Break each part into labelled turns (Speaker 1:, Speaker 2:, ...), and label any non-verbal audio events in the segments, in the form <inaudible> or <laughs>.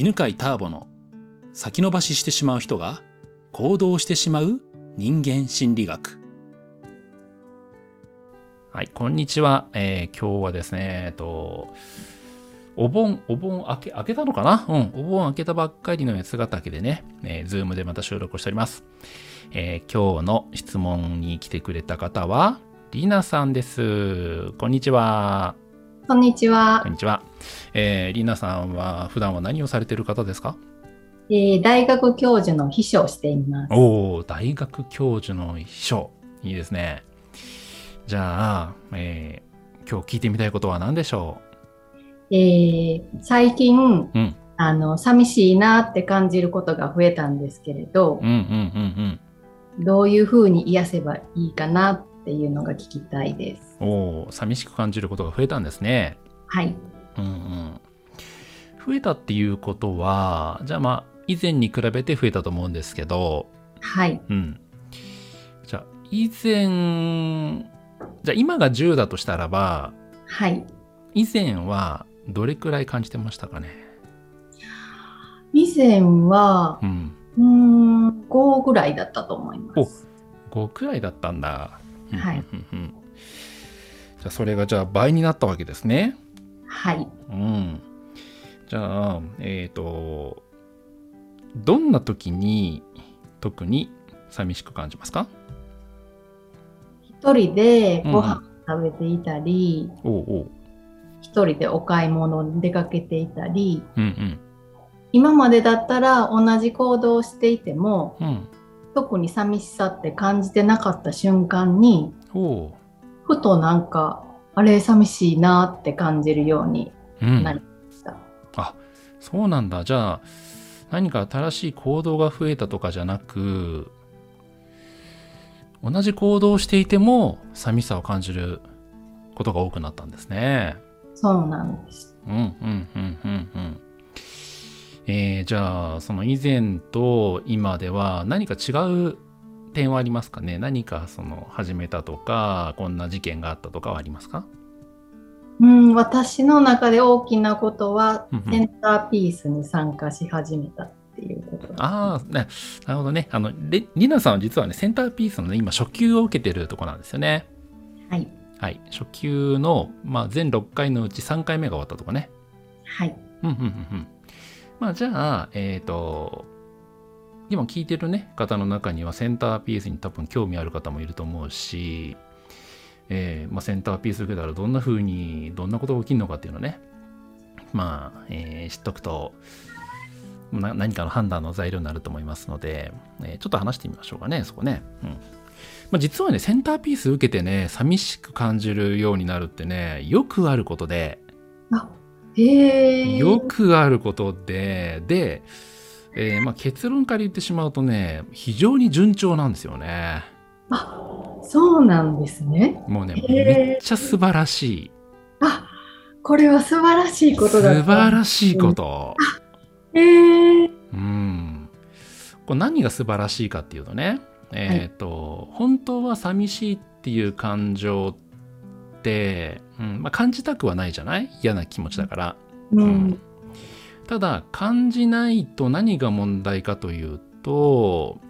Speaker 1: 犬飼ターボの先延ばししてしまう人が行動してしまう人間心理学。はい、こんにちは。えー、今日はですね、えっと、お盆、お盆開け、開けたのかな？うん、お盆開けたばっかりの八ヶ岳でね、えー、ズームでまた収録をしております。えー、今日の質問に来てくれた方は、りなさんです。こんにちは。
Speaker 2: こんにちは。
Speaker 1: こんにちは。えー、りなさんは普段は何をされてる方ですか？
Speaker 2: えー、大学教授の秘書をしています。
Speaker 1: おお、大学教授の秘書。いいですね。じゃあ、えー、今日聞いてみたいことは何でしょ
Speaker 2: う？えー、最近、うん、あの、寂しいなって感じることが増えたんですけれど、うんうんうんうん、どういうふうに癒せばいいかなっていうのが聞きたいです。
Speaker 1: おお、寂しく感じることが増えたんですね。
Speaker 2: はい。
Speaker 1: うんうん。増えたっていうことは、じゃあまあ、以前に比べて増えたと思うんですけど、
Speaker 2: はい。
Speaker 1: うん。じゃあ、以前、じゃあ今が10だとしたらば、
Speaker 2: はい。
Speaker 1: 以前はどれくらい感じてましたかね？
Speaker 2: 以前は、うん、うん5ぐらいだったと思います。
Speaker 1: お5くらいだったんだ。
Speaker 2: はい。<laughs>
Speaker 1: じゃあそれがじゃあ倍になったわけですね。
Speaker 2: はい。
Speaker 1: うん。じゃあ、えっ、ー、と、どんな時に特に寂しく感じますか？
Speaker 2: 一人でご飯食べていたり、
Speaker 1: うん、おうおう
Speaker 2: 一人でお買い物に出かけていたり、
Speaker 1: うんうん、
Speaker 2: 今までだったら同じ行動をしていても、
Speaker 1: うん、
Speaker 2: 特に寂しさって感じてなかった瞬間にふとなんかあれ寂しいなって感じるようになりました。うん、
Speaker 1: あそうなんだじゃあ何か新しい行動が増えたとかじゃなく同じ行動をしていても寂しさを感じることが多くなったんですね。
Speaker 2: そうなんです。
Speaker 1: うんうんうんうんうん。えー、じゃあその以前と今では何か違う点はありますかね？何かその始めたとかこんな事件があったとかはありますか？
Speaker 2: うん、私の中で大きなことは、センターピースに参加し始めたっていうこと、
Speaker 1: ああ、ね、なるほどね。あの、リナさんは実はね、センターピースの、ね、今、初級を受けてるとこなんですよね。
Speaker 2: はい。
Speaker 1: はい。初級の、まあ、全6回のうち3回目が終わったとこね。
Speaker 2: はい。
Speaker 1: うん、うん、うん、うん。まあ、じゃあ、えっ、ー、と、今聞いてるね、方の中にはセンターピースに多分興味ある方もいると思うし、えーまあ、センターピース受けたらどんな風にどんなことが起きるのかっていうのね。まあ、えー、知っとくと何かの判断の材料になると思いますので、えー、ちょっと話してみましょうかねそこね、うん。まあ、実はねセンターピース受けてね寂しく感じるようになるってねよくあることで。
Speaker 2: あ
Speaker 1: よくあることでで、えーまあ、結論から言ってしまうとね非常に順調なんですよね
Speaker 2: あそうなんですね。
Speaker 1: もうね、めっちゃ素晴らしい。
Speaker 2: あこれは素晴らしいことだ
Speaker 1: 素晴らしいこと。
Speaker 2: へえー。
Speaker 1: うん。これ何が素晴らしいかっていうとね、えっ、ー、と、はい、本当は寂しいっていう感情って、うんまあ、感じたくはないじゃない？嫌な気持ちだから。
Speaker 2: うん、うん、
Speaker 1: ただ、感じないと何が問題かというと、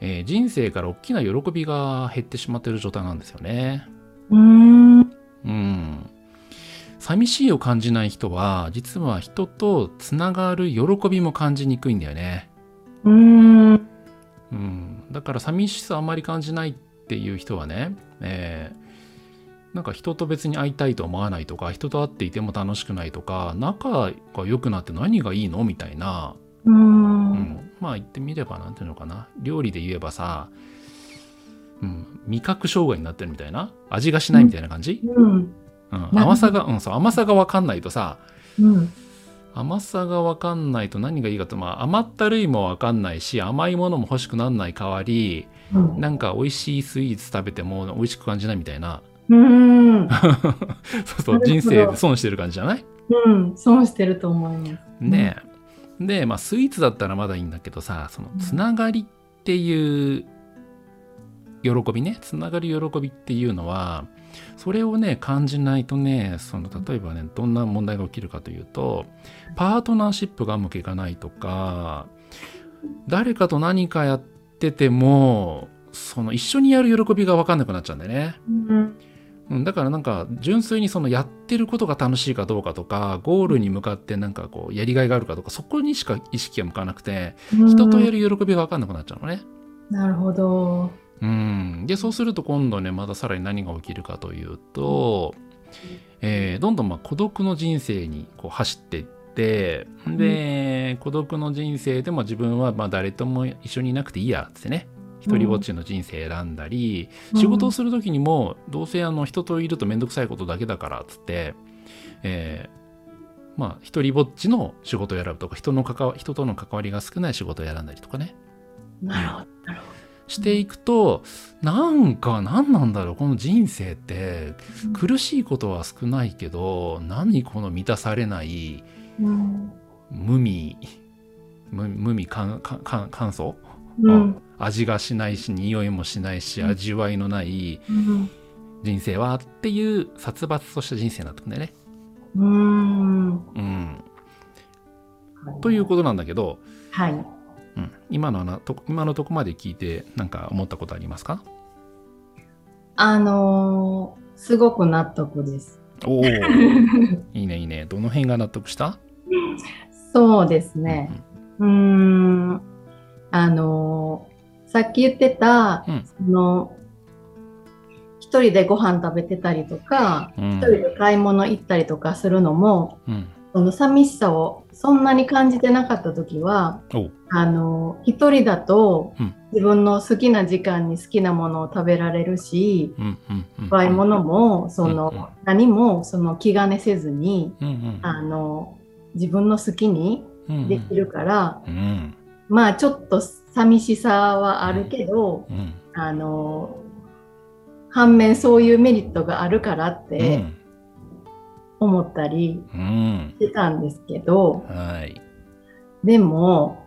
Speaker 1: えー、人生から大きな喜びが減ってしまっている状態なんですよね。
Speaker 2: うん。う
Speaker 1: ん。寂しいを感じない人は、実は人とつながる喜びも感じにくいんだよね。
Speaker 2: うん。
Speaker 1: うん。だから寂しさあんまり感じないっていう人はね、えー、なんか人と別に会いたいと思わないとか、人と会っていても楽しくないとか、仲が良くなって何がいいのみたいな、
Speaker 2: うん、
Speaker 1: まあ言ってみれば何ていうのかな。料理で言えばさ、うん、味覚障害になってるみたいな。味がしないみたいな感じ、
Speaker 2: うん、
Speaker 1: うん、甘さが、うん、そう。甘さが分かんないとさ、
Speaker 2: うん、
Speaker 1: 甘さが分かんないと何がいいかとまあ甘ったるいも分かんないし甘いものも欲しくなんない代わり、うん、なんか美味しいスイーツ食べても美味しく感じないみたいな。
Speaker 2: うん。<laughs>
Speaker 1: そうそう人生で損してる感じじゃない？
Speaker 2: うん損してると思います。
Speaker 1: ね。え。で、まあ、スイーツだったらまだいいんだけどさ、そのつながりっていう喜びね、つながる喜びっていうのは、それをね感じないとねその例えばねどんな問題が起きるかというとパートナーシップがうまくいかないとか誰かと何かやっててもその一緒にやる喜びが分かんなくなっちゃうんだよね。うんうん、だからなんか純粋にそのやってることが楽しいかどうかとかゴールに向かってなんかこうやりがいがあるかとかそこにしか意識が向かなくて人とやる喜びが分かんなくなっちゃうのね。
Speaker 2: なるほど。
Speaker 1: うん、でそうすると今度ねまたさらに何が起きるかというと、えー、どんどんま孤独の人生にこう走っていってで、孤独の人生でも自分はま誰とも一緒にいなくていいやってね一人ぼっちの人生選んだり、うん、仕事をする時にもどうせあの人といると面倒くさいことだけだからっつって、えー、まあ一人ぼっちの仕事を選ぶとか人の関わ人との関わりが少ない仕事を選んだりとかね。
Speaker 2: なるほどなるほど。
Speaker 1: していくと、なんか何なんだろうこの人生って苦しいことは少ないけど何この満たされない、無味無味乾燥、うん、味がしないし匂いもしないし、味わいのない人生はっていう殺伐とした人生になってくんだよね。うん、うん、ということなんだけど、
Speaker 2: はい、
Speaker 1: うん、今のなと今のとこまで聞いて何か思ったことありますか？
Speaker 2: あのー、すごく納得です。
Speaker 1: おお。いいねいいね。どの辺が納得した？<laughs>
Speaker 2: そうですね。うん、ん、あのさっき言ってた、うん、その一人でご飯食べてたりとか、うん、一人で買い物行ったりとかするのも、うん、その寂しさをそんなに感じてなかった時はあの一人だと自分の好きな時間に好きなものを食べられるし、買い物もその、何もその気兼ねせずに、あの自分の好きにできるから、まあちょっと寂しさはあるけど、うん。うん、あの反面そういうメリットがあるからって思ったりしてたんですけど、はい、でも、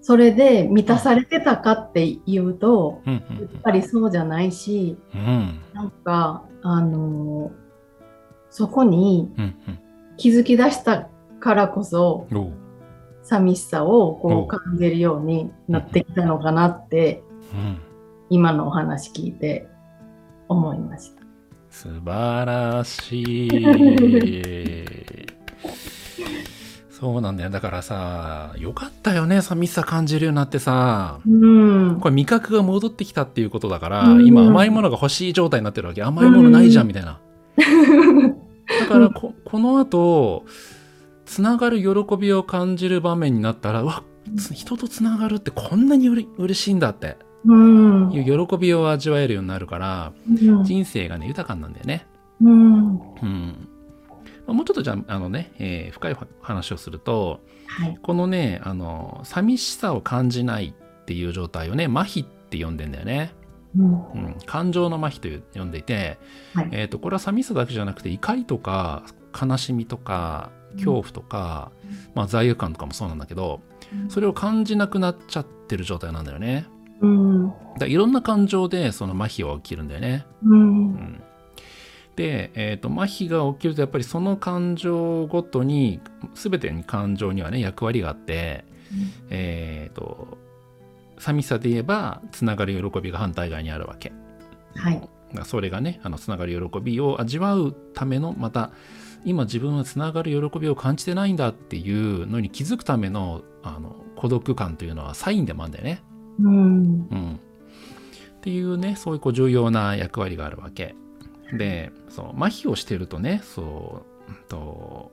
Speaker 2: それで満たされてたかっていうと、やっぱりそうじゃないし、うん、なんかあのそこに気づき出したからこそ、寂しさをこう感じるようになってきたのかなって、うん、今のお話聞いて思いました。
Speaker 1: 素晴らしい。<laughs> そうなんだよ。だからさ、よかったよね。寂しさ感じるようになってさ。うん、これ味覚が戻ってきたっていうことだから、うん、今甘いものが欲しい状態になってるわけ。甘いものないじゃん、みたいな。<laughs> だからこ、この後、つながる喜びを感じる場面になったらうわ人とつながるってこんなにうれ嬉しいんだって、うん、いう喜びを味わえるようになるから、うん、人生がね豊かなんだよね。うん、うん。まあ、もうちょっとじゃああのね、えー、深い話をすると、はい、このねあの寂しさを感じないっていう状態をね麻痺って呼んでんだよね。うん、うん、感情の麻痺という呼んでいて、はい、えーとこれは寂しさだけじゃなくて怒りとか悲しみとか恐怖とか、まあ、罪悪感とかもそうなんだけど、それを感じなくなっちゃってる状態なんだよね。うん、だいろんな感情でその麻痺は起きるんだよね。うん、うん、で、えーと、麻痺が起きるとやっぱりその感情ごとに全てに感情にはね役割があって、うん、えっ、ー、と寂しさで言えばつながる喜びが反対側にあるわけ。はい、それがねあのつながる喜びを味わうためのまた今自分はつながる喜びを感じてないんだっていうのに気づくためのあの孤独感というのはサインでもあるんだよね。うん、うん、っていうねそういうこう重要な役割があるわけ。でそう麻痺をしてるとねそうと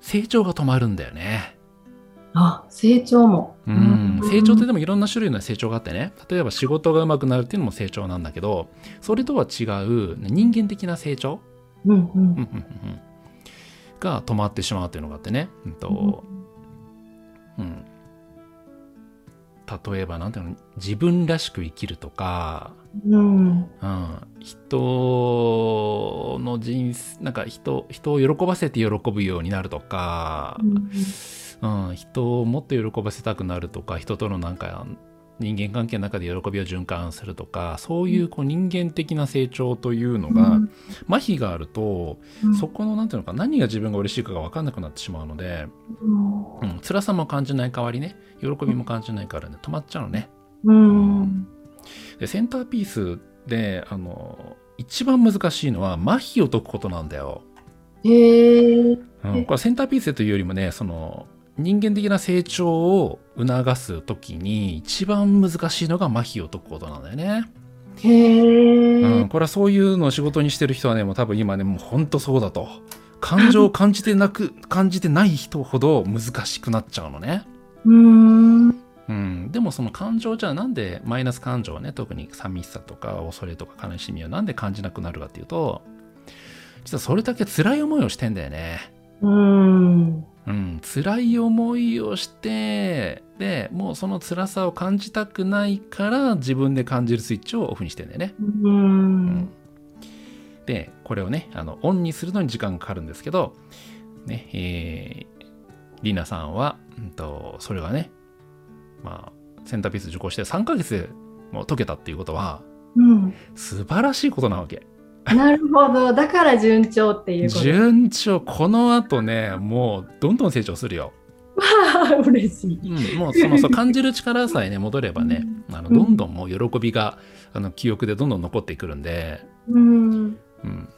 Speaker 1: 成長が止まるんだよね。
Speaker 2: あ成長も、
Speaker 1: うん、成長ってでもいろんな種類の成長があってね。例えば仕事がうまくなるっていうのも成長なんだけどそれとは違う人間的な成長うんうん、が止まってしまうというのがあってね、うんと。うん、例えばなんていうの自分らしく生きるとか、うん、うん、人の人生なんか人人を喜ばせて喜ぶようになるとか、うん、うん、人をもっと喜ばせたくなるとか。人とのなんか人間関係の中で喜びを循環するとかそういうこう人間的な成長というのが、うん、麻痺があると、うん、そこの何ていうのか何が自分が嬉しいかが分かんなくなってしまうので、うん、辛さも感じない代わりね喜びも感じないからね止まっちゃうのね。うん、でセンターピースであの一番難しいのは麻痺を解くことなんだよ。へえ、うん、これセンターピースというよりもねその人間的な成長を促す時に一番難しいのが麻痺を解くことなんだよね。へえ、うん、これはそういうのを仕事にしてる人はねもう多分今ねもうほんとそうだと感情を <laughs> 感じてなく感じてない人ほど難しくなっちゃうのね。うんうん、でもその感情じゃあなんでマイナス感情はね特に寂しさとか恐れとか悲しみはなんで感じなくなるかっていうと実はそれだけ辛い思いをしてんだよね。うんうん、辛い思いをしてでもうその辛さを感じたくないから自分で感じるスイッチをオフにしてんだよね。うん、でこれをねあのオンにするのに時間がかかるんですけどねえー、リナさんは、うんと、それがねまあセンターピース受講して3ヶ月でもう解けたっていうことは、うん、素晴らしいことなわけ。<laughs>
Speaker 2: なるほど。だから順調っていうこと。
Speaker 1: 順調。この後ね、もうどんどん成長するよ。<laughs> 嬉しい、うん、もうそのそう感じる力さえね戻ればね、うん、あのどんどんもう喜びが、あの記憶でどんどん残ってくるんで、うん、うん、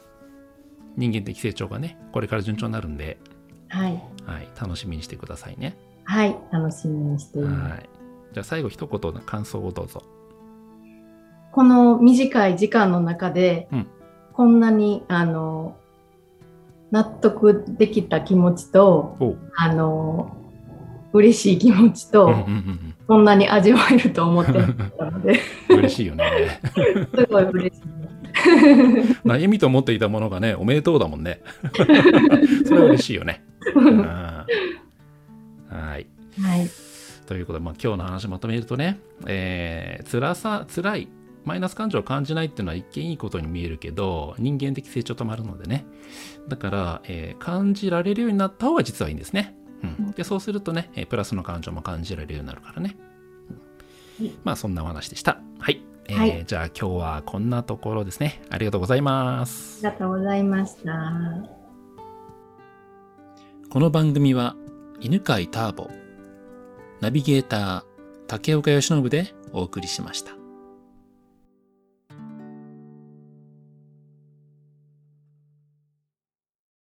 Speaker 1: 人間的成長がねこれから順調になるんで、はい、はい、楽しみにしてくださいね。
Speaker 2: はい楽しみにしています。はい、
Speaker 1: じゃあ最後一言の感想をどうぞ。
Speaker 2: この短い時間の中で、うん、こんなにあの納得できた気持ちとあの嬉しい気持ちと、こんなに味わえると思ってたので。<laughs>
Speaker 1: 嬉しいよね。<laughs>
Speaker 2: すごい嬉しい。<laughs>
Speaker 1: 悩みと思っていたものがねおめでとうだもんね。それは嬉しいよね。はい、はい、ということで、まあ、今日の話まとめるとね、えー、辛さ辛いマイナス感情を感じないっていうのは一見いいことに見えるけど、人間的成長止まるのでね。だから、えー、感じられるようになった方が実はいいんですね。うん、でそうするとね、えプラスの感情も感じられるようになるからね。うん、まあそんなお話でした。はい。えー、はい、じゃあ今日はこんなところですね。ありがとうございます。
Speaker 2: ありがとうございました。
Speaker 1: この番組は犬飼ターボ、ナビゲーター竹岡由伸でお送りしました。